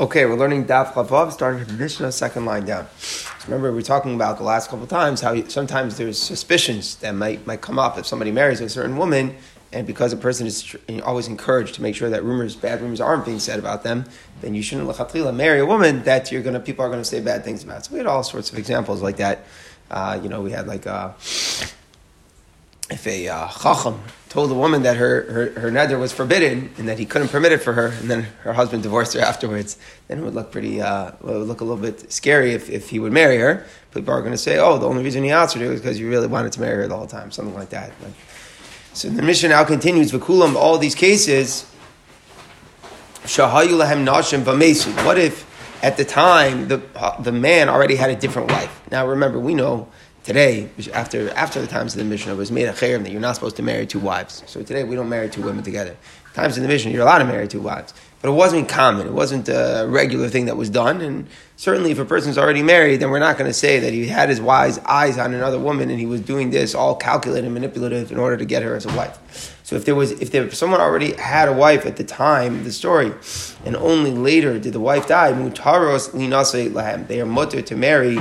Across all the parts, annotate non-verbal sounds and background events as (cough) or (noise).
Okay, we're learning Daf Chavav, starting from Mishnah, second line down. Remember, we were talking about the last couple of times how sometimes there's suspicions that might, might come up if somebody marries a certain woman, and because a person is always encouraged to make sure that rumors, bad rumors, aren't being said about them, then you shouldn't lechatchila marry a woman that you're gonna people are gonna say bad things about. So we had all sorts of examples like that. Uh, you know, we had like. Uh, if a uh, chacham told the woman that her, her, her neder was forbidden and that he couldn't permit it for her, and then her husband divorced her afterwards, then it would look pretty, uh, it would look a little bit scary if, if he would marry her. People are going to say, oh, the only reason he answered her was because you really wanted to marry her the whole time, something like that. so the Mishnah now continues, Vikulam, all these cases, nashim. What if at the time the, the man already had a different wife? Now remember, we know Today, after, after the times of the Mishnah, was made a cherem that you're not supposed to marry two wives. So today we don't marry two women together. Times in the Mishnah, you're allowed to marry two wives. But it wasn't common. It wasn't a regular thing that was done. And certainly if a person's already married, then we're not going to say that he had his wise eyes on another woman and he was doing this all calculated and manipulative in order to get her as a wife. So if there was, if there, someone already had a wife at the time of the story, and only later did the wife die, mutaros linase lahem. They are mutter to marry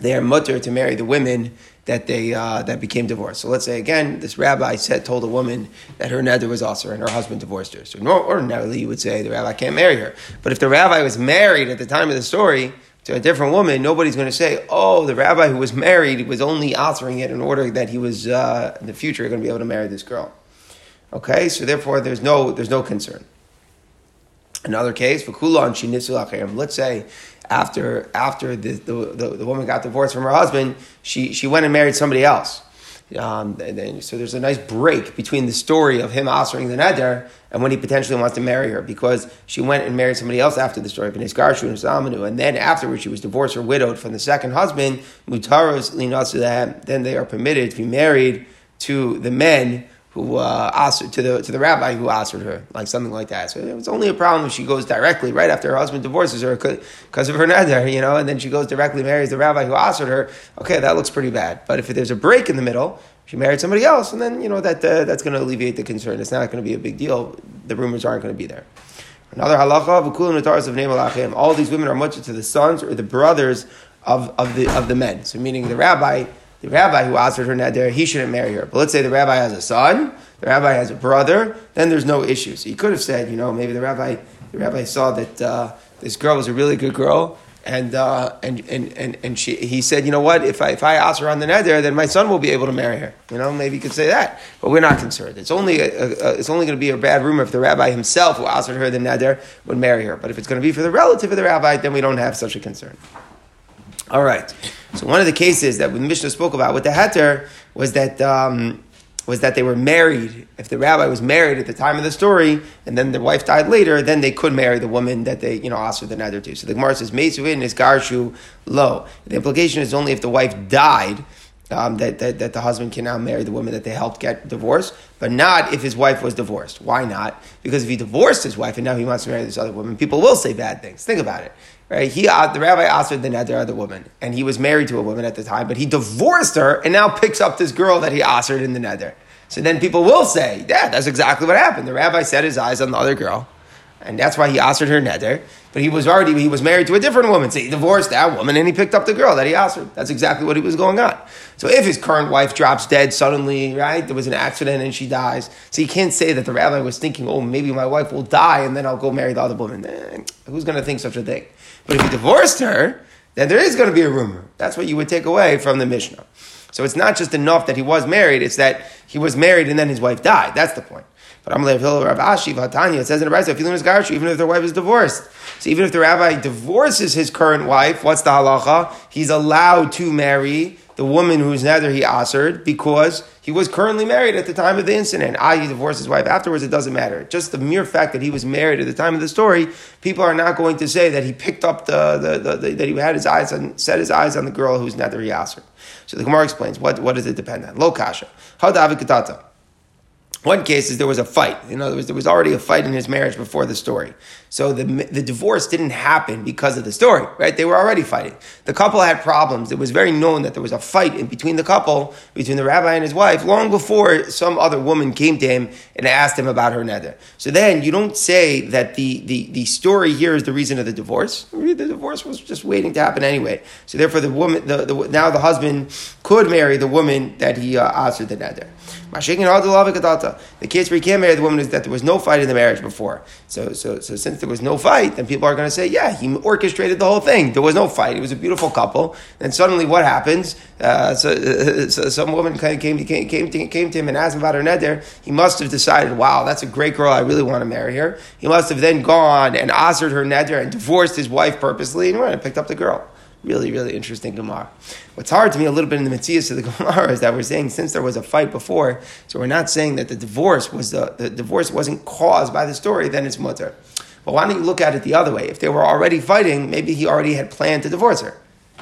they are mutter to marry the women that they uh, that became divorced. So let's say again, this rabbi said told a woman that her neder was also and her husband divorced her. So ordinarily you would say the rabbi can't marry her. But if the rabbi was married at the time of the story to a different woman, nobody's going to say, "Oh, the rabbi who was married was only altering it in order that he was uh, in the future going to be able to marry this girl." Okay, so therefore there's no there's no concern. Another case, let's say after after the, the, the, the, woman got divorced from her husband, she, she went and married somebody else. Um, and then, so there's a nice break between the story of him answering the neder and when he potentially wants to marry her because she went and married somebody else after the story of and Zamanu. And then afterwards she was divorced or widowed from the second husband, mutaros then they are permitted to be married to the men who uh, asked to the to the rabbi who asked her, like something like that. So it's only a problem if she goes directly right after her husband divorces her because of her neder, (laughs) you know, and then she goes directly marries the rabbi who asked her. Okay, that looks pretty bad. But if there's a break in the middle, she married somebody else, and then you know that uh, that's going to alleviate the concern. It's not going to be a big deal. The rumors aren't going to be there. Another halacha, of All these women are much to the sons or the brothers of, of the of the men. So meaning the rabbi the rabbi who asked her neder, he shouldn't marry her. But let's say the rabbi has a son, the rabbi has a brother, then there's no issue. So he could have said, you know, maybe the rabbi, the rabbi saw that uh, this girl was a really good girl, and uh, and and and, and she, he said, you know what? If I if I ask her on the neder, then my son will be able to marry her. You know, maybe he could say that, but we're not concerned. It's only a, a, it's only going to be a bad rumor if the rabbi himself who asked her the neder would marry her. But if it's going to be for the relative of the rabbi, then we don't have such a concern. All right. So one of the cases that the Mishnah spoke about with the heter was that um, was that they were married. If the rabbi was married at the time of the story, and then the wife died later, then they could marry the woman that they you know asked for the neder to. So the Gemara says in is garshu lo. The implication is only if the wife died. Um, that, that, that the husband can now marry the woman that they helped get divorced, but not if his wife was divorced. Why not? Because if he divorced his wife and now he wants to marry this other woman, people will say bad things. Think about it. Right? He, uh, the rabbi asked the neder of the woman, and he was married to a woman at the time, but he divorced her and now picks up this girl that he asked in the neder. So then people will say, yeah, that's exactly what happened. The rabbi set his eyes on the other girl, and that's why he asked her neder. But he was already he was married to a different woman, so he divorced that woman and he picked up the girl that he her. That's exactly what he was going on. So if his current wife drops dead suddenly, right, there was an accident and she dies, so you can't say that the rabbi was thinking, oh, maybe my wife will die and then I'll go marry the other woman. Eh, who's going to think such a thing? But if he divorced her, then there is going to be a rumor. That's what you would take away from the Mishnah. So it's not just enough that he was married, it's that he was married and then his wife died. That's the point. I'm it says in the Brisa, feeling his garshu, even if their wife is divorced. So even if the rabbi divorces his current wife, what's the halacha? He's allowed to marry the woman whose neder he answered because he was currently married at the time of the incident. Ah, he divorced his wife afterwards, it doesn't matter. Just the mere fact that he was married at the time of the story, people are not going to say that he picked up the, the, the, the that he had his eyes on, set his eyes on the girl whose neder he answered. So the Gemara explains, what, what does it depend on? Lo kasha. One case is there was a fight. In other words, there was already a fight in his marriage before the story. So the, the divorce didn't happen because of the story, right? They were already fighting. The couple had problems. It was very known that there was a fight in between the couple, between the rabbi and his wife, long before some other woman came to him and asked him about her neder. So then you don't say that the, the, the story here is the reason of the divorce. The divorce was just waiting to happen anyway. So therefore, the woman, the, the now the husband could marry the woman that he uh, asked the neder. The case where he can't marry the woman is that there was no fight in the marriage before. So, so, so since there was no fight, then people are going to say, yeah, he orchestrated the whole thing. There was no fight. It was a beautiful couple. And suddenly what happens? Uh, so, uh, so, some woman came, came, came, came, to, came to him and asked him about her neder. He must have decided, wow, that's a great girl. I really want to marry her. He must have then gone and answered her neder and divorced his wife purposely and went and picked up the girl. Really, really interesting Gemara. What's hard to me a little bit in the Matthias of the Gemara is that we're saying since there was a fight before, so we're not saying that the divorce was the, the divorce wasn't caused by the story, then it's mutter. But why don't you look at it the other way? If they were already fighting, maybe he already had planned to divorce her.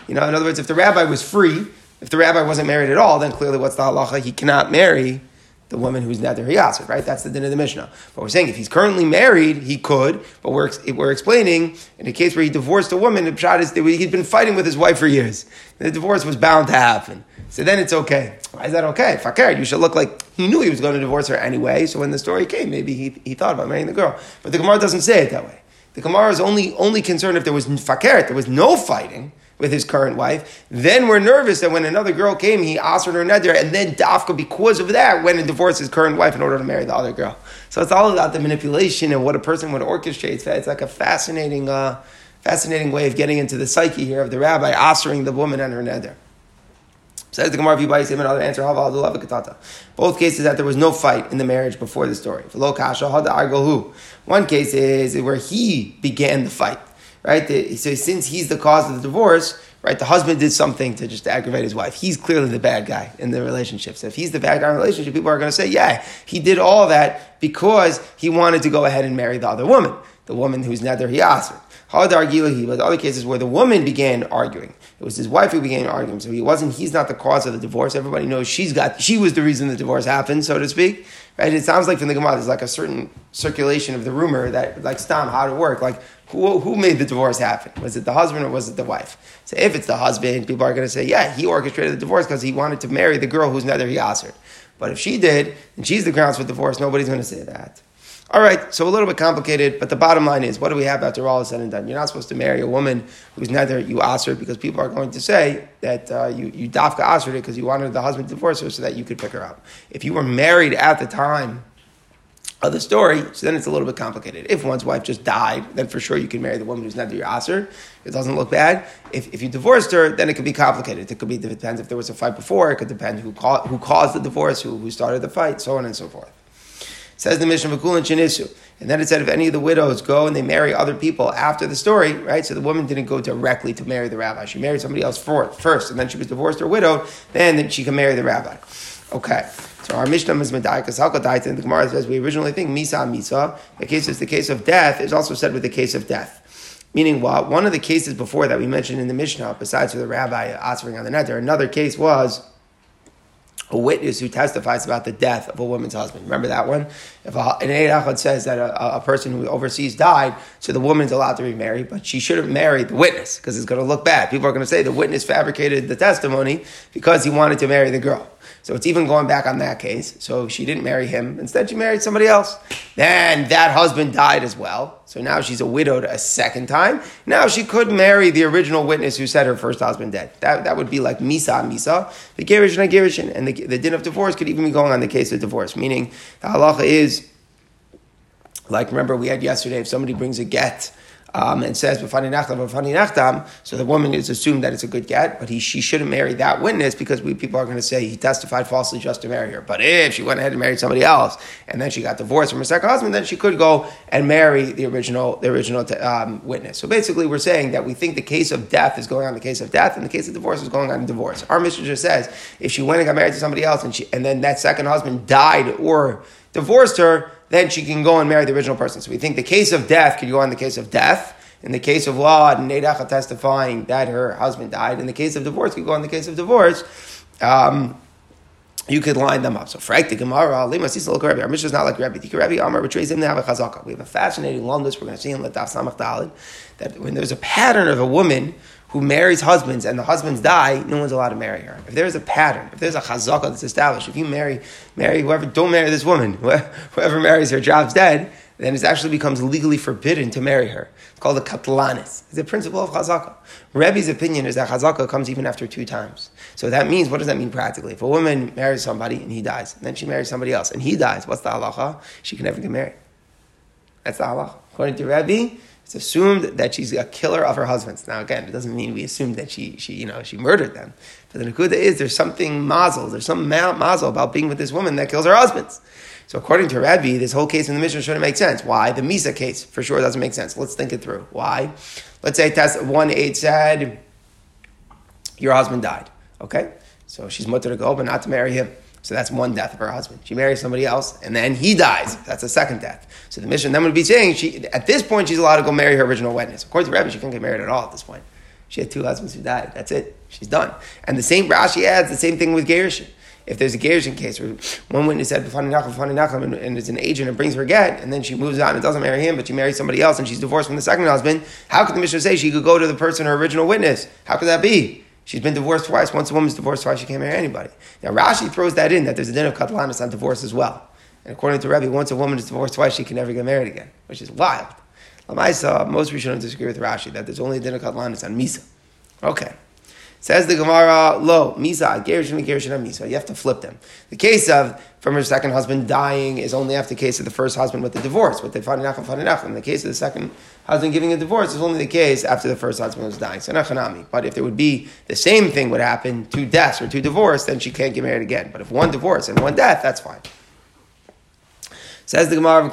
You know, in other words, if the rabbi was free, if the rabbi wasn't married at all, then clearly what's the halacha? He cannot marry the woman who's neder yasser, right? That's the din of the Mishnah. But we're saying if he's currently married, he could. But we're, we're explaining in a case where he divorced a woman, the is he'd been fighting with his wife for years. The divorce was bound to happen. So then it's okay. Why is that okay? Fakir, you should look like he knew he was going to divorce her anyway. So when the story came, maybe he, he thought about marrying the girl. But the Gemara doesn't say it that way. The Gemara is only, only concerned if there was fakir, there was no fighting with his current wife. Then we're nervous that when another girl came, he asked her neder, and then Dafka, because of that, went and divorced his current wife in order to marry the other girl. So it's all about the manipulation and what a person would orchestrate. It's like a fascinating, uh, fascinating way of getting into the psyche here of the rabbi answering the woman and her neder. Says the Gemara, if you another answer, both cases that there was no fight in the marriage before the story. One case is where he began the fight right? So since he's the cause of the divorce, right, the husband did something to just aggravate his wife. He's clearly the bad guy in the relationship. So if he's the bad guy in the relationship, people are going to say, yeah, he did all that because he wanted to go ahead and marry the other woman, the woman who's neder he asked her. But the other cases where the woman began arguing, it was his wife who began arguing. So he wasn't. He's not the cause of the divorce. Everybody knows she's got. She was the reason the divorce happened, so to speak. Right? It sounds like from the Gemara, there's like a certain circulation of the rumor that, like, Stam, how to work. Like, who, who made the divorce happen? Was it the husband or was it the wife? So if it's the husband, people are going to say, yeah, he orchestrated the divorce because he wanted to marry the girl who's neder he her. But if she did, and she's the grounds for divorce, nobody's going to say that. All right, so a little bit complicated, but the bottom line is, what do we have after all is said and done? You're not supposed to marry a woman who's neither you her because people are going to say that uh, you, you dafka asked her because you wanted the husband to divorce her so that you could pick her up. If you were married at the time of the story, so then it's a little bit complicated. If one's wife just died, then for sure you can marry the woman who's not your aser. It doesn't look bad. If, if you divorced her, then it could be complicated. It could be it depends if there was a fight before. It could depend who, who caused the divorce, who, who started the fight, so on and so forth. Says the Mishnah Vakul and Chinisu. And then it said if any of the widows go and they marry other people after the story, right? So the woman didn't go directly to marry the rabbi. She married somebody else first, and then she was divorced or widowed, then she can marry the rabbi. Okay. So our Mishnah is Medaikas Halkadait, and the Gemara says we originally think Misa Misa. The case is the case of death is also said with the case of death. Meaning what? One of the cases before that we mentioned in the Mishnah, besides for the rabbi answering on the net, another case was a witness who testifies about the death of a woman's husband. Remember that one? If a, an Eid says that a, a, person who overseas died, so the woman's allowed to remarry, but she shouldn't marry the witness because it's going to look bad. People are going to say the witness fabricated the testimony because he wanted to marry the girl. So it's even going back on that case. So she didn't marry him. Instead, she married somebody else. Then that husband died as well. So now she's a widowed a second time. Now she could marry the original witness who said her first husband dead. That, that would be like Misa, Misa, the Gerish and Gerishin. And the, the din of divorce could even be going on the case of divorce, meaning the halacha is, like remember we had yesterday, if somebody brings a get, um, and says so the woman is assumed that it's a good get, but he, she shouldn't marry that witness because we people are going to say he testified falsely just to marry her. But if she went ahead and married somebody else, and then she got divorced from her second husband, then she could go and marry the original the original um, witness. So basically, we're saying that we think the case of death is going on the case of death, and the case of divorce is going on divorce. Our Mishnah just says if she went and got married to somebody else, and she and then that second husband died or divorced her then she can go and marry the original person. So we think the case of death could go on the case of death. In the case of law, and Nedacha testifying that her husband died. In the case of divorce, could go on the case of divorce. Um, you could line them up. So, Frank the Gemara, Lima Sisa look. Our Mishnah is not like Rabbi. Tika Rabbi Amar betrays him to have a chazaka. We have a fascinating longest. We're going to see in Lataf Samach Dalid that when there's a pattern of a woman who marries husbands and the husbands die, no one's allowed to marry her. If there's a pattern, if there's a chazaka that's established, if you marry, marry whoever, don't marry this woman. (laughs) Whoever marries her, job's dead then it actually becomes legally forbidden to marry her. It's called a katlanis. It's a principle of chazaka. Rebbe's opinion is that chazaka comes even after two times. So that means, what does that mean practically? If a woman marries somebody and he dies, and then she marries somebody else and he dies, what's the halacha? She can never get married. That's the halacha. According to Rebbe, it's assumed that she's a killer of her husbands. Now, again, it doesn't mean we assume that she, she you know, she murdered them. But the nakuda is there's something mazel, there's some mazel about being with this woman that kills her husbands. So according to Rabbi, this whole case in the Mishnah shouldn't make sense. Why? The Misa case for sure doesn't make sense. Let's think it through. Why? Let's say test one eight said your husband died. Okay, so she's mutter to go, but not to marry him. So that's one death of her husband. She marries somebody else, and then he dies. That's a second death. So the Mishnah then would be saying she at this point she's allowed to go marry her original witness. According to Rabbi, she can't get married at all at this point. She had two husbands who died. That's it. She's done. And the same Rashi adds the same thing with gerushin if there's a gerushin case where one witness said and, and it's an agent and brings her get, and then she moves on and doesn't marry him, but she marries somebody else and she's divorced from the second husband, how could the Mishnah say she could go to the person, her original witness? How could that be? She's been divorced twice. Once a woman's divorced twice, she can't marry anybody. Now Rashi throws that in that there's a din of katalanis on divorce as well. And according to Rebbe, once a woman is divorced twice, she can never get married again, which is wild. Lamaisa, most shouldn't disagree with Rashi that there's only a din of katalanis on misa. Okay. Says the Gemara, lo, misa, gerushin, gerushin, misa. You have to flip them. The case of from her second husband dying is only after the case of the first husband with the divorce, with the farinach and farinach. In the case of the second husband giving a divorce, is only the case after the first husband was dying. So nachanami. But if there would be the same thing would happen, two deaths or two divorce, then she can't get married again. But if one divorce and one death, that's fine. Says the Gemara,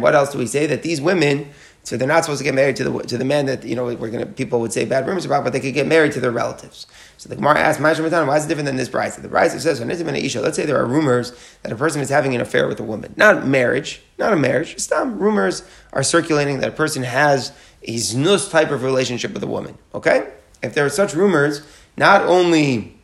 what else do we say? That these women so they're not supposed to get married to the to the man that you know we're gonna people would say bad rumors about, but they could get married to their relatives. So the Gemara asks, why is it different than this bride? The bride says, let's say there are rumors that a person is having an affair with a woman, not marriage, not a marriage. Just um, rumors are circulating that a person has a znus type of relationship with a woman. Okay, if there are such rumors, not only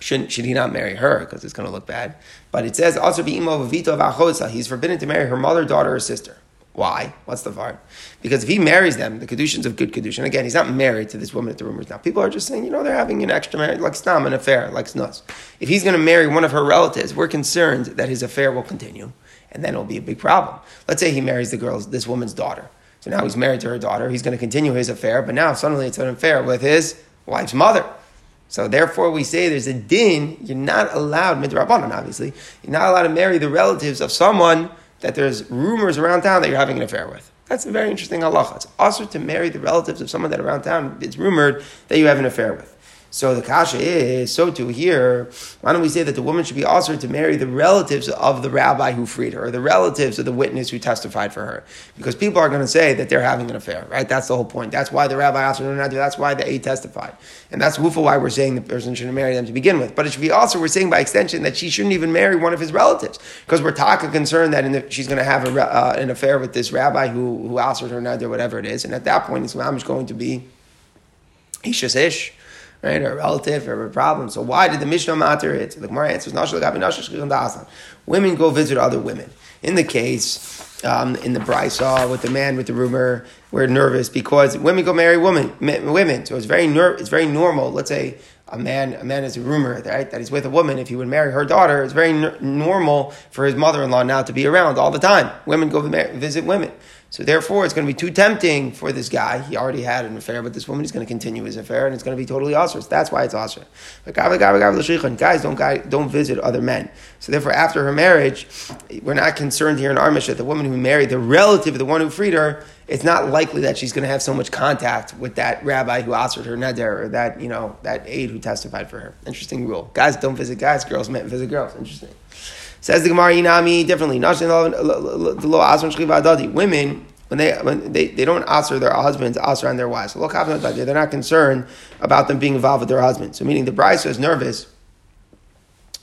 should, should he not marry her because it's going to look bad, but it says also be He's forbidden to marry her mother, daughter, or sister. Why? What's the var? Because if he marries them, the Kedushans of good Kedushin, again, he's not married to this woman at the rumors now. People are just saying, you know, they're having an extra marriage, like Stam, an affair, like znus. If he's going to marry one of her relatives, we're concerned that his affair will continue, and then it'll be a big problem. Let's say he marries the girl's, this woman's daughter. So now he's married to her daughter, he's going to continue his affair, but now suddenly it's an affair with his wife's mother. So therefore, we say there's a din. You're not allowed midrabanan. Obviously, you're not allowed to marry the relatives of someone that there's rumors around town that you're having an affair with. That's a very interesting halacha. It's also to marry the relatives of someone that around town it's rumored that you have an affair with. So the kasha is, so too here, why don't we say that the woman should be also to marry the relatives of the rabbi who freed her, or the relatives of the witness who testified for her? Because people are going to say that they're having an affair, right? That's the whole point. That's why the rabbi asked her not to, that's why the eid testified. And that's wufa why we're saying the person shouldn't marry them to begin with. But it should be also, we're saying by extension that she shouldn't even marry one of his relatives. Because we're talking concerned that the, she's going to have a, uh, an affair with this rabbi who, who asked her to not to, whatever it is. And at that point, Islam is going to be Ishas Ish right, or a relative or a problem. So why did the Mishnah matter it? So the Gemara answers, Women go visit other women. In the case, um, in the brisa with the man with the rumor, we're nervous because women go marry women. Women, so it's very ner- it's very normal. Let's say a man a man has a rumor right, that he's with a woman. If he would marry her daughter, it's very n- normal for his mother-in-law now to be around all the time. Women go visit women. So therefore, it's going to be too tempting for this guy. He already had an affair with this woman. He's going to continue his affair, and it's going to be totally osir. That's why it's osir. Guys don't don't visit other men. So therefore, after her marriage, we're not concerned here in our that the woman who married the relative, of the one who freed her, it's not likely that she's going to have so much contact with that rabbi who answered her neder or that you know that eid who testified for her. Interesting rule. Guys don't visit guys. Girls visit girls. Interesting. Says the Gemara Inami differently. Women, when they when they, they don't answer their husbands, answer on their wives. They're not concerned about them being involved with their husbands. So meaning the bride is nervous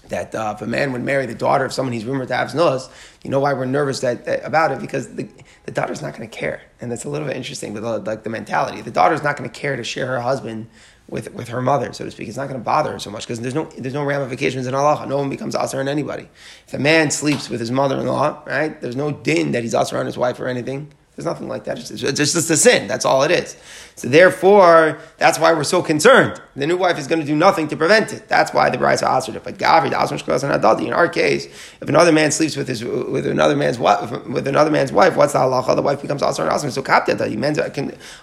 that uh, if a man would marry the daughter of someone he's rumored to have znus, you know why we're nervous that, that about it? Because the, the daughter's not going to care. And that's a little bit interesting with like the mentality. The daughter's not going to care to share her husband with, with her mother, so to speak. It's not going to bother her so much because there's no, there's no ramifications in Allah. No one becomes asr on anybody. If a man sleeps with his mother-in-law, right, there's no din that he's asr on his wife or anything. There's nothing like that. It's just, it's just a sin. That's all it is. So therefore, that's why we're so concerned. The new wife is going to do nothing to prevent it. That's why the bride answered it. But and Adadi, in our case, if another man sleeps with his with another man's with another man's wife, what's the halacha? The wife becomes Asman Asman. So Kapta, men's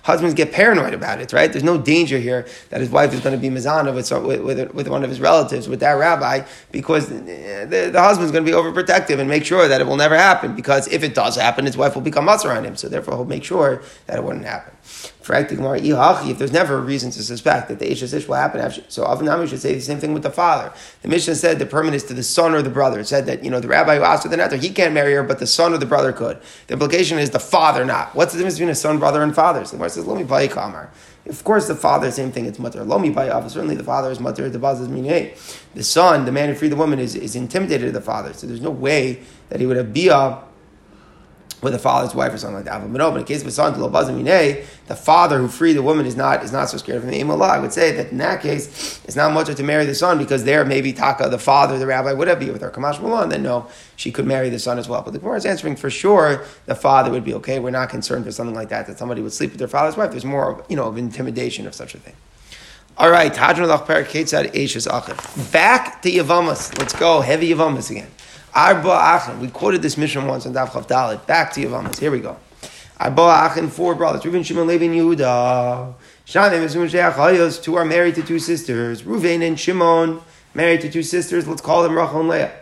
husbands get paranoid about it, right? There's no danger here that his wife is going to be mizana with, with, with, with one of his relatives, with that rabbi, because the, the husband's going to be overprotective and make sure that it will never happen. Because if it does happen, his wife will become Asr on him. So therefore, he'll make sure that it wouldn't happen. If there's never a reason to suspect that the Isha Ish will happen, after, so Avinami should say the same thing with the father. The Mishnah said the permit is to the son or the brother. It said that, you know, the rabbi who asked for the neder, he can't marry her, but the son or the brother could. The implication is the father not. What's the difference between a son, brother, and father? So the says, Lomi Bayi Kamar. Of course, the father, same thing, it's mutter. Lomi Bayi Certainly the father is mutter, the baz is minye. The son, the man who freed the woman, is, is intimidated of the father. So there's no way that he would have bia with a father's wife or something like that. But no, but in case of a son, the father who freed the woman is not is not so scared of him. I would say that in that case, it's not much to marry the son because there maybe Taka, the father, the rabbi, would have be with her. Kamash Mulan, then no, she could marry the son as well. But the Gemara is answering for sure the father would be okay. We're not concerned for something like that, that somebody would sleep with their father's wife. There's more of, you know, of intimidation of such a thing. All right, Back to Yavamas. Let's go. Heavy Yavamas again. Arba Achin. We quoted this Mishnah once on Daf Chav Dalit. Back to Yavamas. Here we go. Arba Achin, four brothers. Reuven, Shimon, Levi, and Yehuda. Shanim, Ezum, Sheach, Two are married to two sisters. Reuven and Shimon, married to two sisters. Let's call them Rachel and Leah.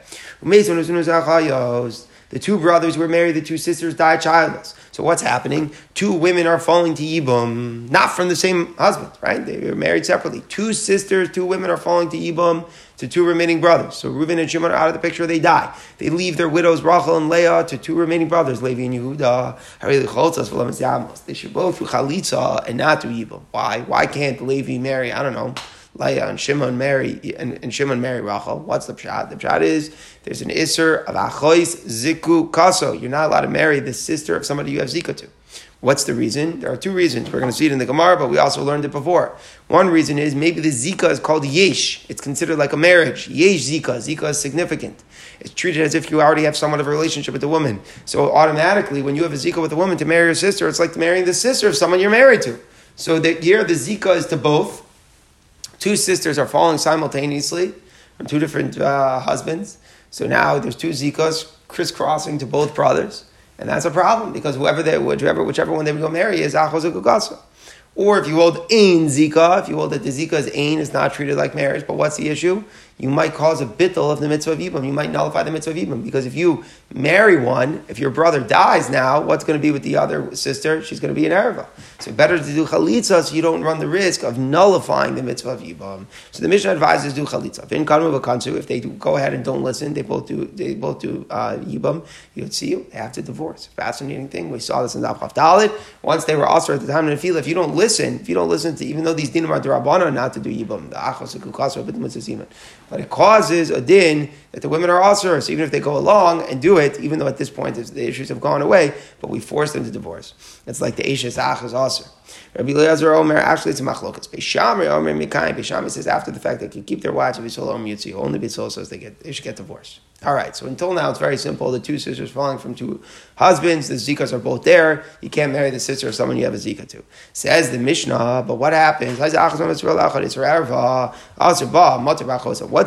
Umezon, Ezum, Sheach, the two brothers were married, the two sisters died childless. So what's happening? Two women are falling to Yibum, not from the same husband, right? They were married separately. Two sisters, two women are falling to Yibum to two remaining brothers. So Reuben and Shimon are out of the picture, they die. They leave their widows, Rachel and Leah, to two remaining brothers, Levi and Yehuda. They should both do Chalitza and not do evil. Why? Why can't Levi marry, I don't know, Leah and Shimon marry and, and Shimon marry Rachel. What's the pshat? The pshat is there's an isser of achois ziku kaso. You're not allowed to marry the sister of somebody you have zika to. What's the reason? There are two reasons. We're going to see it in the Gemara, but we also learned it before. One reason is maybe the zika is called yesh. It's considered like a marriage. Yesh zika. Zika is significant. It's treated as if you already have somewhat of a relationship with the woman. So automatically, when you have a zika with a woman to marry your sister, it's like marrying the sister of someone you're married to. So that here the zika is to both two sisters are falling simultaneously from two different uh, husbands. So now there's two zikas crisscrossing to both brothers. And that's a problem because whoever they, whichever, whichever one they would go marry is achos or if you hold ein zika, if you hold that the zika is ein, is not treated like marriage. But what's the issue? You might cause a bittel of the mitzvah of ibum. You might nullify the mitzvah of ibum because if you marry one, if your brother dies now, what's going to be with the other sister? She's going to be an erva. So better to do chalitza so you don't run the risk of nullifying the mitzvah of ibum. So the Mishnah advises do chalitza. If they do, go ahead and don't listen, they both do. They both do uh, yibam. You'd see they have to divorce. Fascinating thing. We saw this in the Dalit. Once they were also at the time in the field. If you don't listen, if you don't listen to, even though these dinim are not to do yibam, the achos but it causes a din that the women are also, so even if they go along and do it, even though at this point the issues have gone away, but we force them to divorce. It's like the Ishes Ach is also. Rabbi Eliezer Omer, actually it's a machlokas. Beis Shammai Omer Mikayim. Beis Shammai says after the fact they can keep their wives, Beis Hillel Omer Yitzi. Only Beis Hillel says they, get, they should get divorced. All right, so until now it's very simple. The two sisters falling from two husbands, the zikas are both there. You can't marry the sister of someone you have a zika to. Says the Mishnah, but what happens? Let's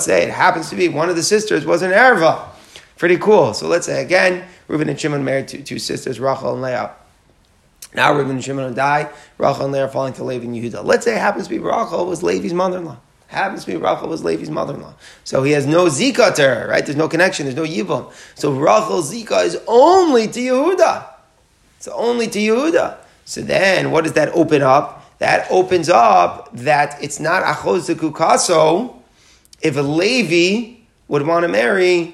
say it happens to be one of the sisters was an erva. Pretty cool. So let's say again, Reuben and Shimon married two, two sisters, Rachel and Leah. Now Reuben and Shimon die. Rachel and Leah are falling to Levi and Yehuda. Let's say it happens to be Rachel was Levi's mother-in-law. Happens to be Rachel was Levi's mother-in-law. So he has no Zika to her, right? There's no connection, there's no Yibum. So Rachel's Zika is only to Yehuda. It's only to Yehuda. So then what does that open up? That opens up that it's not Achos Kukaso if a Levi would want to marry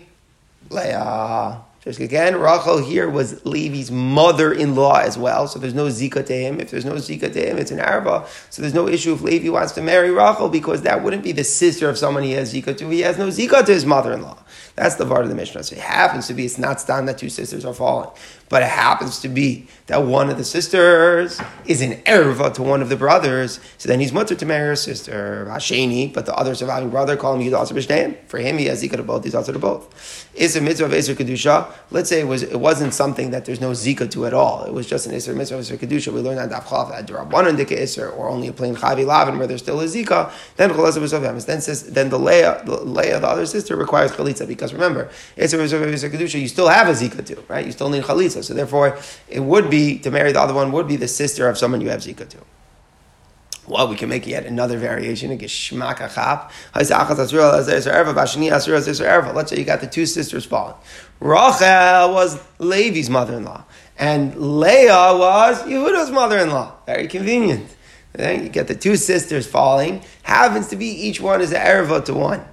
Leah. Just again, Rachel here was Levi's mother-in-law as well, so there's no zika to him. If there's no zika to him, it's an arba. So there's no issue if Levi wants to marry Rachel because that wouldn't be the sister of someone he has zika to. He has no zika to his mother-in-law. That's the part of the Mishnah. So it happens to be it's not stam that two sisters are falling, but it happens to be that one of the sisters is an erva to one of the brothers. So then he's mutter to marry her sister, Hasheni, but the other surviving brother call him Yudasa B'Shteim. For him, he has zika to both. He's also to both. Is a mitzvah of Isser Kedusha. Let's say it was it wasn't something that there's no zika to at all. It was just an Isser mitzvah of Isser Kedusha. We learned that Daf Chav that Rabbanan Dika Isser or only a plain Chavi Lavin where there's still a zika. Then Then says then the Leah, the the other sister requires chalitza because remember of Isser Kedusha. You still have a zika too, right? You still need chalitza. So therefore, it would be to marry the other one would be the sister of someone you have zika to. Well, we can make yet another variation. Let's say you got the two sisters falling. Rachel was Levi's mother-in-law, and Leah was Yehuda's mother-in-law. Very convenient. Then you get the two sisters falling. Happens to be each one is an erva to one.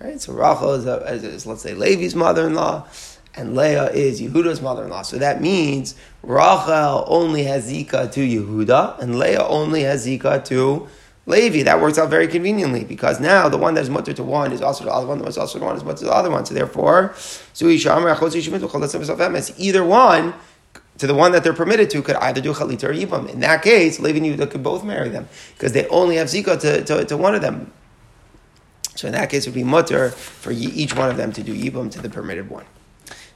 Right? So Rachel is, a, is, let's say Levi's mother-in-law and Leah is Yehuda's mother-in-law. So that means Rachel only has Zika to Yehuda, and Leah only has Zika to Levi. That works out very conveniently because now the one that is mutter to one is also to the other one, that was also the one is mutter to the other one. So therefore, either one to the one that they're permitted to could either do Chalitza or Yibam. In that case, Levi and Yehuda could both marry them because they only have Zika to, to, to one of them. So in that case, it would be mutter for each one of them to do Yibam to the permitted one.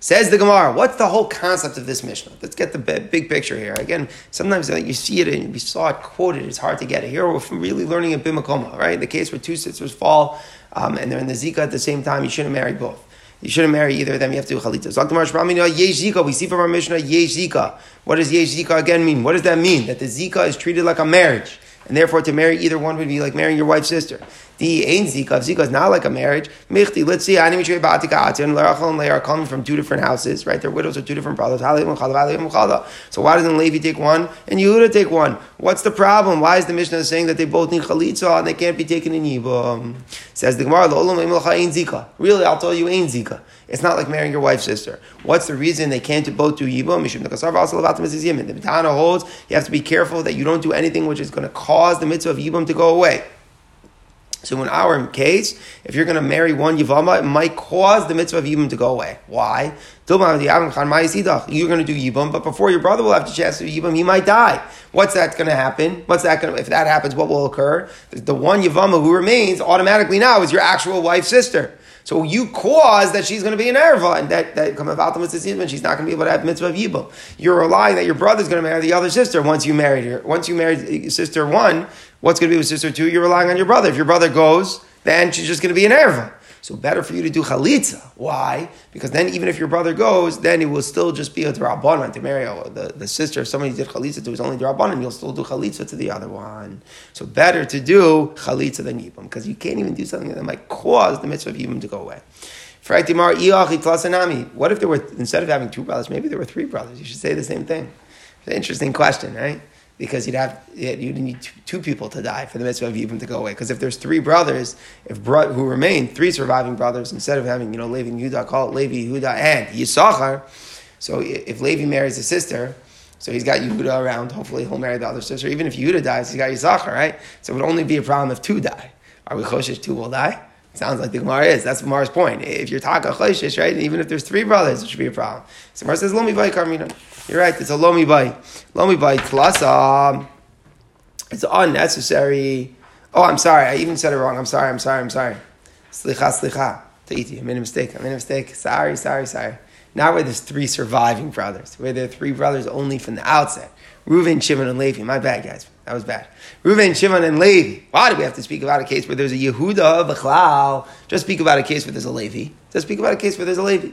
Says the Gemara, what's the whole concept of this Mishnah? Let's get the big picture here. Again, sometimes you see it and you saw it quoted, it's hard to get it. Here we're really learning a bimakoma, right? The case where two sisters fall um, and they're in the Zika at the same time, you shouldn't marry both. You shouldn't marry either of them, you have to do chalitza. We see from our Mishnah, zika. What does zika again mean? What does that mean? That the zika is treated like a marriage. And therefore, to marry either one would be like marrying your wife's sister. The ain zika, zika is not like a marriage. Michti, let's see, Ani Mishrei Ba'atika and Lerachel and Leah are coming from two different houses, right? They're widows of two different brothers. So why doesn't Levi take one and Yehuda take one? What's the problem? Why is the Mishnah saying that they both need chalitza and they can't be taken in Yibam? Says the Gemara, ain zika. Really, I'll tell you, ain zika. It's not like marrying your wife's sister. What's the reason they can't do both do Yibam? The Mitana holds you have to be careful that you don't do anything which is going to cause the mitzvah of Yibam to go away. So in our case, if you're going to marry one Yivama, it might cause the mitzvah of Yibam to go away. Why? You're going to do Yibam, but before your brother will have the chance to do Yibam, he might die. What's that going to happen? What's that going to, if that happens, what will occur? The one Yivama who remains automatically now is your actual wife's sister. So you cause that she's going to be an erva, and that that come about the mitzvah she's not going to be able to have mitzvah of yibum. You're relying that your brother's going to marry the other sister once you married her. Once you married sister one, what's going to be with sister two? You're relying on your brother. If your brother goes, then she's just going to be an erva. So better for you to do chalitza. Why? Because then even if your brother goes, then it will still just be a drabanan to marry the, the sister. If somebody did chalitza to his only drabanan, you'll still do chalitza to the other one. So better to do chalitza than yibam because you can't even do something that might cause the mitzvah of yibam to go away. What if there were instead of having two brothers, maybe there were three brothers? You should say the same thing. It's an interesting question, right? Because you'd have you'd need two people to die for the mitzvah of Yibum to go away. Because if there's three brothers, if bro- who remain three surviving brothers, instead of having you know Levi and Yehuda, call it Levi, Yehuda, and Yisachar. So if Levi marries a sister, so he's got Yehuda around. Hopefully he'll marry the other sister. Even if Yehuda dies, he's got Yisachar, right? So it would only be a problem if two die. Are we choshesh two will die? Sounds like the Gemara is. That's Gemara's point. If you're talking choshesh, right? Even if there's three brothers, it should be a problem. So Gemara says, "Lomi vay karmina." You're right. It's a lomi bay. Lomi bay um, it's unnecessary. Oh, I'm sorry. I even said it wrong. I'm sorry. I'm sorry. I'm sorry. Slicha, slicha. Tahiti. I made a mistake. I made a mistake. Sorry, sorry, sorry. Not where there's three surviving brothers. Where there are three brothers only from the outset. Reuven, Shimon, and Levi. My bad, guys. That was bad. Reuven, Shimon, and Levi. Why do we have to speak about a case where there's a Yehuda, a Bechlal? Just speak about a case where there's a Levi. Just speak about a case where there's a Levi.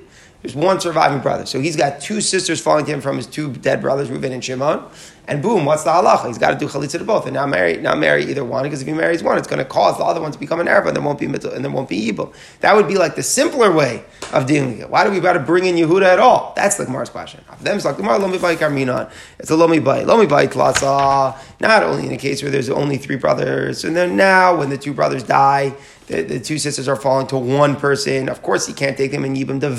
There's one surviving brother. So he's got two sisters falling to him from his two dead brothers, Reuven and Shimon. And boom, what's the halacha? He's got to do chalitza to both, and now marry, now marry either one, because if he marries one, it's going to cause the other one to become an erva, and there won't be mitzvah, and there won't be evil. That would be like the simpler way of dealing with it. Why do we got to bring in Yehuda at all? That's the Gemara's question. Them it's like lomi bay karminon. It's a lomi bay, lomi bay tlasa. Not only in a case where there's only three brothers, and then now when the two brothers die the, the, two sisters are falling to one person. Of course, he can't take them in Yibam. The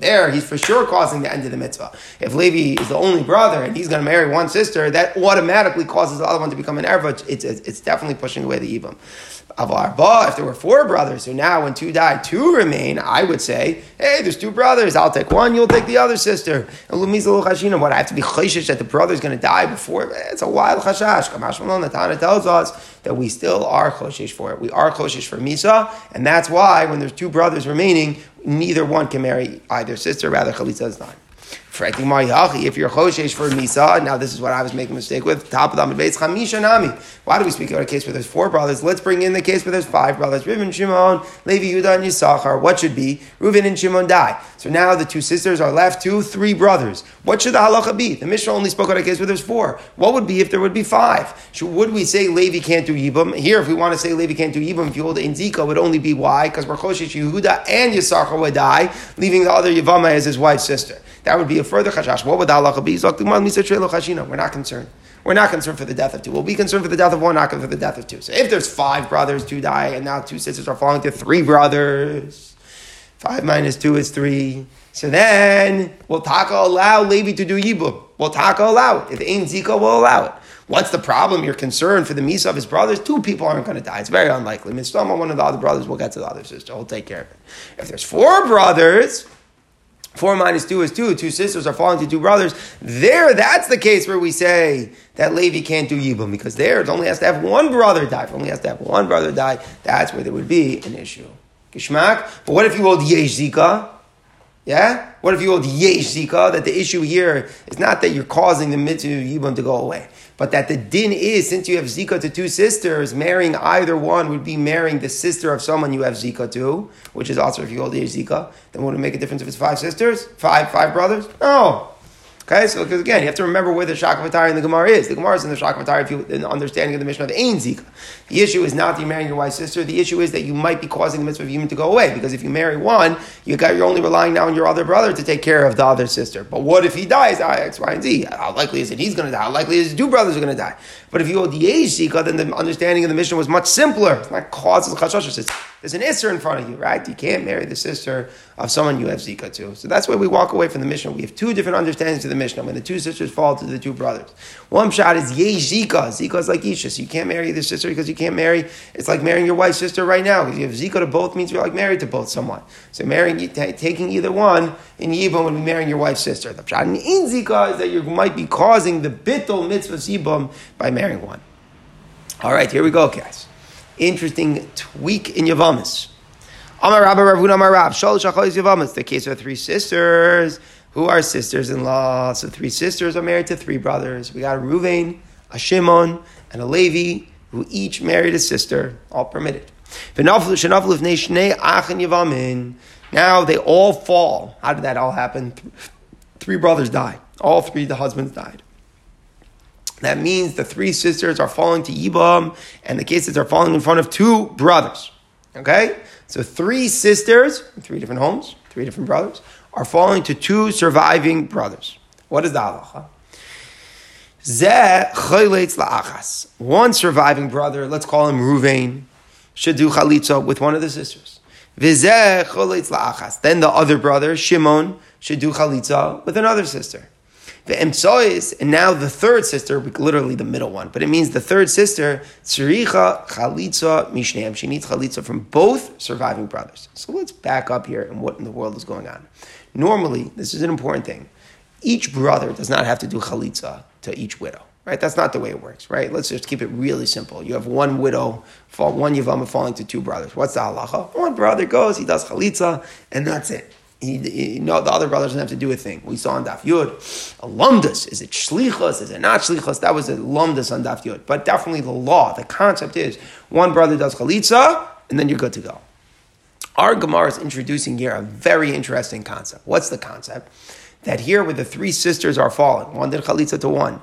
There, he's for sure causing the end of the mitzvah. If Levi is the only brother and he's going to marry one sister, that automatically causes the other one to become an erva. It's, it's, it's definitely pushing away the Yibam. Avar if there were four brothers, so now when two die, two remain, I would say, hey, there's two brothers, I'll take one, you'll take the other sister. And what, I have to be chayshish that the brother's going to die before? It's a wild chashash. Malon, Tana tells us that we still are choshish for it. We are choshish for Misa, and that's why when there's two brothers remaining, neither one can marry either sister, rather Chalitza is not. If you're choshesh for misa, now this is what I was making a mistake with. Top of the base chamisha nami. Why do we speak about a case where there's four brothers? Let's bring in the case where there's five brothers. Reuven, Shimon, Levi, Yudah, and Yisachar. What should be? Reuven and Shimon die. So now the two sisters are left to three brothers. What should the halacha be? The Mishnah only spoke about a case where there's four. What would be if there would be five? Should, would we say Levi can't do Yibam? Here, if we want to say Levi can't do Yibam, if you hold it in Zika, would only be why? Because we're choshesh Yehuda and Yisachar would die, leaving the other Yavama as his wife's sister. That would be a further chashash. What would the halacha be? We're not concerned. We're not concerned for the death of two. We'll be concerned for the death of one, not for the death of two. So if there's five brothers, two die, and now two sisters are falling to three brothers, five minus two is three. So then, will Taka allow Levi to do Yibum? Will Taka allow it? If Ain Zika will allow it. What's the problem? You're concerned for the Misa of his brothers. Two people aren't going to die. It's very unlikely. Mistama, one of the other brothers will get to the other sister. He'll take care of it. If there's four brothers, Four minus two is two. Two sisters are falling to two brothers. There, that's the case where we say that Levi can't do Yibum because there it only has to have one brother die. If only has to have one brother die, that's where there would be an issue. Gishmak. But what if you hold Yesh Zika? Yeah? What if you hold Yesh Zika? That the issue here is not that you're causing the mitzvah Yibum to go away. But that the din is, since you have Zika to two sisters, marrying either one would be marrying the sister of someone you have Zika to, which is also if you hold the Zika, then would it make a difference if it's five sisters? Five, five brothers? No. Okay, so because again, you have to remember where the Shakavatari and the Gemara is. The Gemara is in the Shakavatari if you in the understanding of the Mishnah of Ein Zika. The issue is not that you're marrying your wife's sister. The issue is that you might be causing the mitzvah of human to go away because if you marry one, you got you're only relying now on your other brother to take care of the other sister. But what if he dies? I, X, Y, and Z. How likely is it he's going to die? How likely is two brothers are going to die? But if you hold the age Zika, then the understanding of the Mishnah was much simpler. It's not causes chashash. There's an isser in front of you, right? You can't marry the sister of someone you have Zika to. So that's why we walk away from the Mishnah. We have two different understandings of the Mishnah. When the two sisters fall to the two brothers. One shot is Ye Zika. Zika is like Isha. So you can't marry the sister because you can't marry. It's like marrying your wife's sister right now. Because you have Zika to both means you're like married to both someone. So marrying, taking either one in Yibam would be marrying your wife's sister. The shot in Zika is that you might be causing the bittul mitzvah Yibam by marrying one. All right, here we go, guys. Interesting tweak in Yavamis. Amar Rabba Ravuna Amar Rab Shalosh Achalis Yavamis. The case of three sisters who are sisters-in-law. So three sisters are married to three brothers. We got a Ruvain, a Shimon, and a Levi who each married a sister, all permitted. Now they all fall. How did that all happen? Three brothers died. All three the husbands died. That means the three sisters are falling to Yibam, and the cases are falling in front of two brothers. Okay? So three sisters, three different homes, three different brothers, are falling to two surviving brothers. What is the halacha? One surviving brother, let's call him Ruvain, should do chalitza with one of the sisters. Then the other brother, Shimon, should do chalitza with another sister. The emtsois, and now the third sister, literally the middle one, but it means the third sister, tzricha chalitza mishneim. She needs chalitza from both surviving brothers. So let's back up here and what in the world is going on. Normally, this is an important thing. Each brother does not have to do chalitza to each widow. Right? That's not the way it works, right? Let's just keep it really simple. You have one widow, one yavama falling to two brothers. What's the halacha? One brother goes, he does chalitza, and that's it. He, he, no, the other brother doesn't have to do a thing. We saw on Daf Yud, a lumdus. Is it shlichus? Is it not shlichus? That was a lumdus on Daf Yud. But definitely the law, the concept is one brother does chalitza, and then you're good to go. Our Gemara is introducing here a very interesting concept. What's the concept? That here, where the three sisters are falling, one did chalitza to one,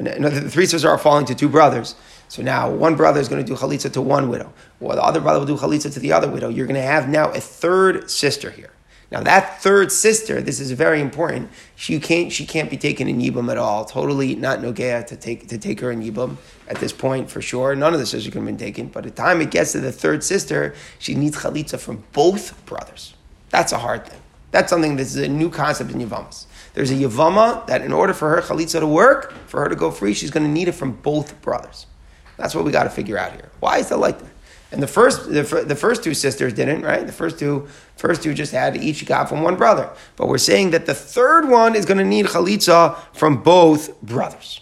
no, the three sisters are falling to two brothers. So now one brother is going to do chalitza to one widow, while the other brother will do chalitza to the other widow. You're going to have now a third sister here. Now that third sister, this is very important. She can't she can't be taken in yibum at all. Totally not nogea to take to take her in yibum at this point for sure. None of the sisters can have been taken. But the time it gets to the third sister, she needs chalitza from both brothers. That's a hard thing. That's something that's a new concept in Yavamas. There's a Yavama that in order for her chalitza to work, for her to go free, she's going to need it from both brothers. That's what we got to figure out here. Why is that like that? And the first, the, the first two sisters didn't, right? The first two, first two just had each got from one brother. But we're saying that the third one is going to need chalitza from both brothers.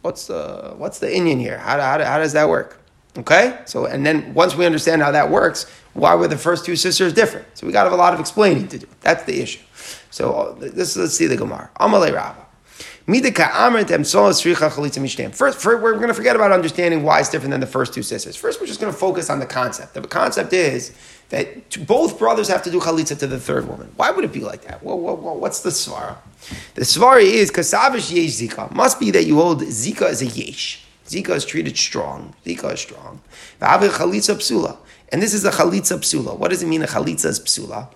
What's the what's the Indian here? How, how, how does that work? Okay, so and then once we understand how that works, why were the first two sisters different? So we got a lot of explaining to do. That's the issue. So uh, this let's see the Gemara. Amalei. First, we're going to forget about understanding why it's different than the first two sisters. First, we're just going to focus on the concept. The concept is that both brothers have to do chalitza to the third woman. Why would it be like that? Well what's the svara? The svara is kasavish yesh zika. Must be that you hold zika as a yesh. Zika is treated strong. Zika is strong. chalitza psula. And this is a chalitza psula. What does it mean a chalitza is psula?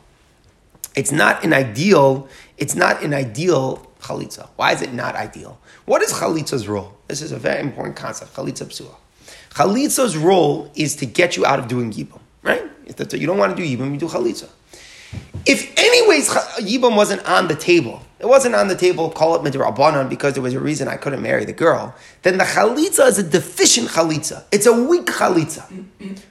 It's not an ideal, it's not an ideal chalitza. Why is it not ideal? What is chalitza's role? This is a very important concept. Chalitza psula. Chalitza's role is to get you out of doing yibum, right? You don't want to do yibum, you do chalitza. If anyways yibum wasn't on the table, it wasn't on the table, call it midrabanan because there was a reason I couldn't marry the girl, then the chalitza is a deficient chalitza. It's a weak chalitza.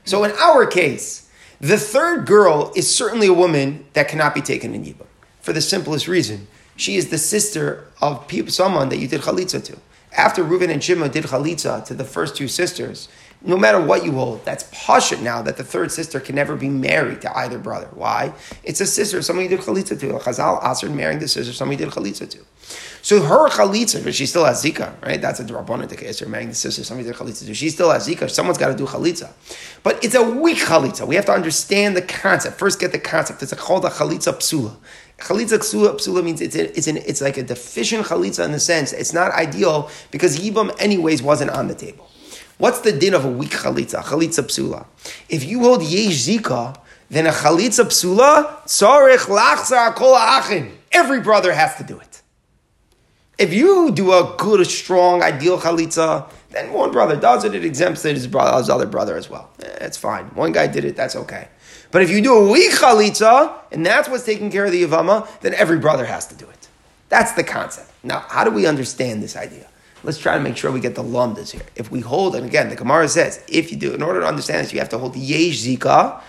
So in our case, the third girl is certainly a woman that cannot be taken in yibum for the simplest reason she is the sister of someone that you did chalitza to. After Reuven and Shimon did chalitza to the first two sisters, no matter what you hold, that's pashut now that the third sister can never be married to either brother. Why? It's a sister, somebody did chalitza to. Chazal answered marrying the sister, somebody did chalitza to. So her chalitza, but she still has zika, right? That's a drabonin to marrying the sister, somebody did chalitza to. She still has zika. Someone's got to do chalitza, but it's a weak chalitza. We have to understand the concept. First, get the concept. It's a called a chalitza psula. Chalitza psula, psula means it's, a, it's, an, it's like a deficient chalitza in the sense it's not ideal because yibam anyways wasn't on the table. What's the din of a weak chalitza? Chalitza psula. If you hold yesh zika, then a chalitza psula tzarich lachzar kol achin. Every brother has to do it. If you do a good, strong, ideal chalitza, then one brother does it, it exempts his, brother, his other brother as well. Eh, it's fine. One guy did it, that's okay. But if you do a weak chalitza, and that's what's taking care of the yavama, then every brother has to do it. That's the concept. Now, how do we understand this idea? Let's try to make sure we get the lumdas here. If we hold, and again, the Gemara says, if you do, in order to understand this, you have to hold yesh zika.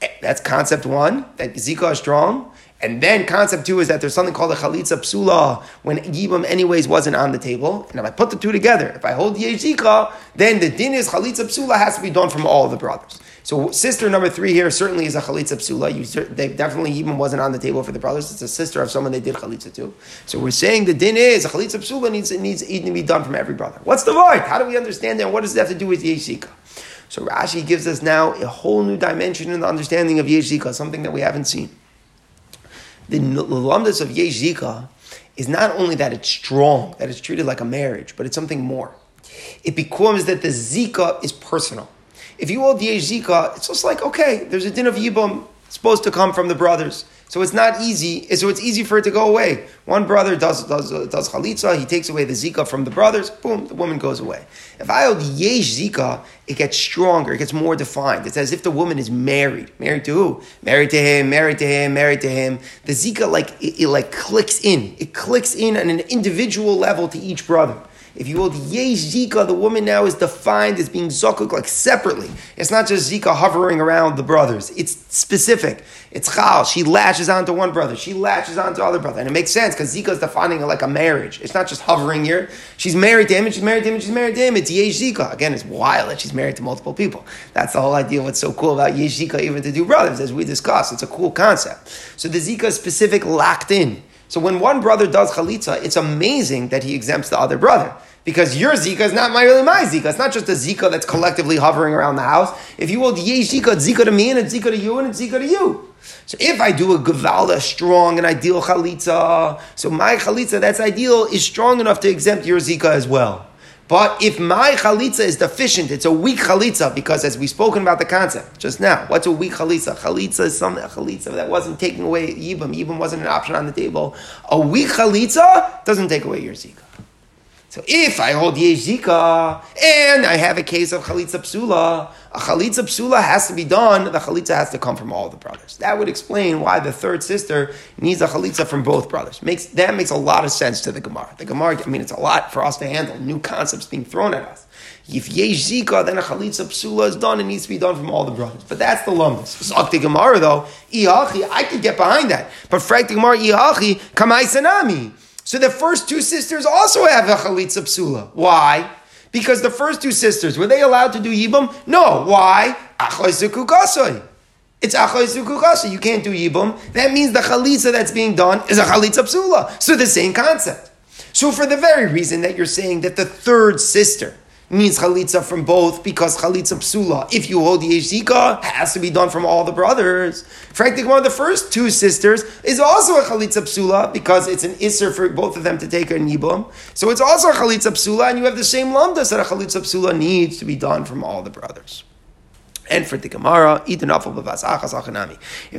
Eh, that's concept one, that zika is strong. And then concept two is that there's something called a chalitza psula when yibam anyways wasn't on the table. And if I put the two together, if I hold yesh zika, then the din is chalitza psula has to be done from all the brothers. So sister number three here certainly is a chalitza psula. You, they definitely even wasn't on the table for the brothers. It's a sister of someone they did chalitza to. So we're saying the din is a chalitza psula needs it needs to be done from every brother. What's the void? How do we understand that? What does it have to do with yeshika? So Rashi gives us now a whole new dimension in the understanding of yeshika, something that we haven't seen. The lamdas of yeshika is not only that it's strong, that it's treated like a marriage, but it's something more. It becomes that the zika is personal. If you hold Yesh Zika, it's just like, okay, there's a din of Yibam supposed to come from the brothers. So it's not easy. So it's easy for it to go away. One brother does does does chalitza. He takes away the zika from the brothers. Boom, the woman goes away. If I hold yesh zika, it gets stronger. It gets more defined. It's as if the woman is married. Married to who? Married to him. Married to him. Married to him. The zika like it, it like clicks in. It clicks in on an individual level to each brother. If you hold yesh zika, the woman now is defined as being zokuk like separately. It's not just zika hovering around the brothers. It's specific. It's chal. She latches onto one brother. She latches onto other brother, and it makes sense because zika is defining it like a marriage. It's not just hovering here. She's married to him, and she's married to him, and she's married to him. It's yesh zika. Again, it's wild that she's married to multiple people. That's the whole idea. Of what's so cool about yesh zika, even to do brothers, as we discussed, it's a cool concept. So the zika is specific, locked in. So when one brother does chalitza, it's amazing that he exempts the other brother. Because your Zika is not my, really my Zika. It's not just a Zika that's collectively hovering around the house. If you hold Yesh Zika, it's Zika to me and it's Zika to you and it's Zika to you. So if I do a Gavalda, strong and ideal Chalitza, so my Chalitza that's ideal is strong enough to exempt your Zika as well. But if my chalitza is deficient, it's a weak chalitza because, as we've spoken about the concept just now, what's a weak chalitza? Chalitza is some chalitza that wasn't taking away yibam. Yibam wasn't an option on the table. A weak chalitza doesn't take away your zika. So if I hold Yezika and I have a case of Chalitza Psula, a Chalitza Psula has to be done, the Chalitza has to come from all the brothers. That would explain why the third sister needs a Chalitza from both brothers. Makes, that makes a lot of sense to the Gemara. The Gemara, I mean, it's a lot for us to handle, new concepts being thrown at us. If yesh zika, then a chalitza psula is done. It needs to be done from all the brothers. But that's the lumdas. Zakti Gemara though, iachi, I could get behind that. But frank Gemara, iachi, kamai sanami. So the first two sisters also have a chalitza psula. Why? Because the first two sisters, were they allowed to do yibum? No. Why? It's achoy You can't do yibum. That means the chalitza that's being done is a chalitza psula. So the same concept. So for the very reason that you're saying that the third sister means chalitza from both because chalitza psula, if you hold the yeshika, has to be done from all the brothers. Frankly, one of the first two sisters is also a chalitza psula because it's an isser for both of them to take a nibum. So it's also a chalitza psula, and you have the same lamdas that a chalitza psula needs to be done from all the brothers. And for the Gemara, if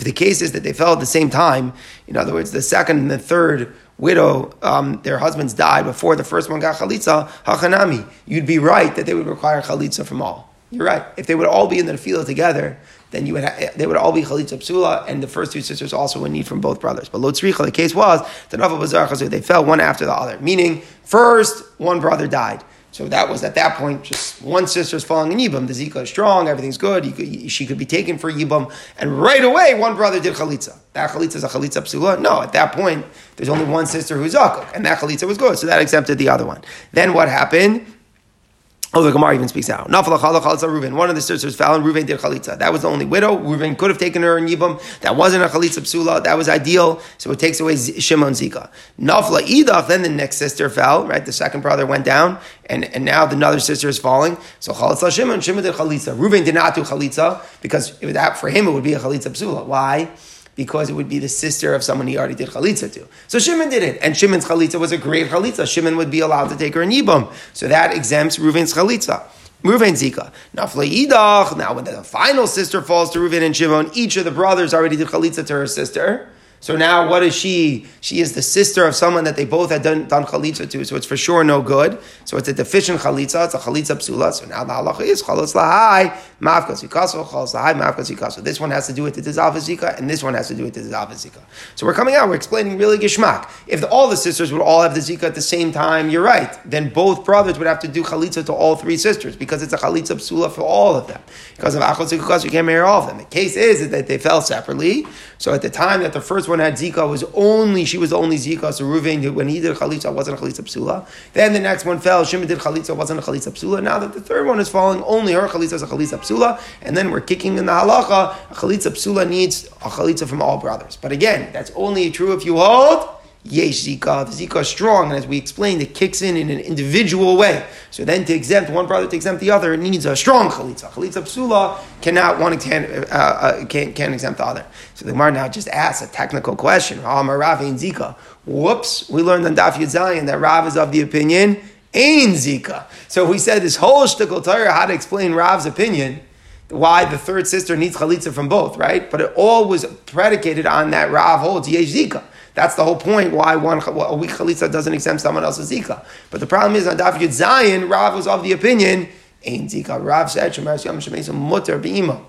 the case is that they fell at the same time, in other words, the second and the third widow, um, their husbands died before the first one got chalitza, hachanami. You'd be right that they would require chalitza from all. You're right. If they would all be in the field together, then you would ha- they would all be chalitza psula, and the first two sisters also would need from both brothers. But lotzricha, the case was bazar they fell one after the other. Meaning, first one brother died. So that was at that point just one sister's falling in Yibam. The Zika is strong, everything's good. Could, she could be taken for Yibam. And right away, one brother did Chalitza. That Chalitza is a Chalitza Psula? No, at that point, there's only one sister who's Zakuk. And that Chalitza was good. So that exempted the other one. Then what happened? Oh, the Gemara even speaks out. Reuven. One of the sisters fell and Reuven did chalitza. That was the only widow. Reuven could have taken her in Yibam. That wasn't a chalitza psula. That was ideal. So it takes away Shimon Zika. Nafla idach. Then the next sister fell. Right, the second brother went down, and, and now the other sister is falling. So chalitza Shimon. Shimon did chalitza. Reuven did not do chalitza because that for him it would be a chalitza psula. Why? Because it would be the sister of someone he already did chalitza to. So Shimon did it, and Shimon's chalitza was a great chalitza. Shimon would be allowed to take her in Yibam. So that exempts Reuven's chalitza. Reuven Zika. Now, when the final sister falls to Reuven and Shimon, each of the brothers already did chalitza to her sister. So now, what is she? She is the sister of someone that they both had done, done chalitza to, so it's for sure no good. So it's a deficient chalitza, it's a chalitza psula. So now the halacha is chalos lahai, mafkas yikaso, chalos lahai, mafkas yikaso. This one has to do with the zika, and this one has to do with the zika. So we're coming out, we're explaining really gishmak. If the, all the sisters would all have the zika at the same time, you're right. Then both brothers would have to do chalitza to all three sisters, because it's a chalitza psula for all of them. Because of achos you can't marry all of them. The case is that they fell separately. So at the time that the first one had Zika was only, she was the only Zika, so Reuven, when he did Chalitza, wasn't a Chalitza Psula. Then the next one fell, Shimon did Chalitza, wasn't a Chalitza Psula. Now that the third one is falling, only her Chalitza is a Chalitza Psula. And then we're kicking in the halacha, a Chalitza Psula needs a Chalitza from all brothers. But again, that's only true if you hold yesh zika. The zika is strong, and as we explained, it kicks in in an individual way. So then, to exempt one brother to exempt the other, it needs a strong chalitza. Chalitza psula cannot one can uh, uh, can can exempt the other. So the Gemara now just asks a technical question. Amar Rav ain zika. Whoops, we learned on Daf Yud that Rav is of the opinion ain zika. So we said this whole shtickle Torah how to explain Rav's opinion why the third sister needs chalitza from both, right? But it all was predicated on that Rav holds yesh zika. That's the whole point why one a weak chalitza doesn't exempt someone else's zika. But the problem is on Daf Yud Zayin, Rav was of the opinion ain't zika. Rav said shemeres yom shemeres mutter beima.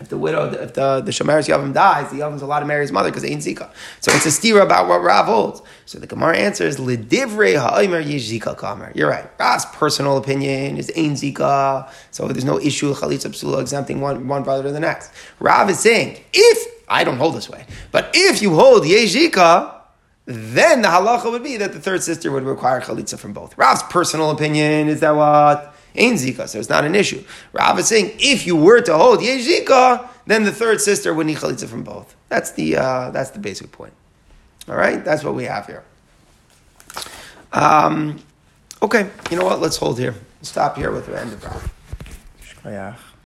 If the widow, if the, the Shemeres Yavam dies, the Yavam's allowed to marry his mother because ain't Zika. So it's a stira about what Rav holds. So the Gemara answers, Lidivrei ha'omer yizika kamer. You're right. Rav's personal opinion is ain't Zika. So there's no issue with Chalitza Psula exempting one, one brother to the next. Rav is saying, if I don't hold this way. But if you hold Yezika, then the halacha would be that the third sister would require chalitza from both. Rav's personal opinion is that what? Ain't Zika, so it's not an issue. Rav is saying if you were to hold Yezika, then the third sister would need chalitza from both. That's the, uh, that's the basic point. All right? That's what we have here. Um, okay, you know what? Let's hold here. Stop here with the end of Rav.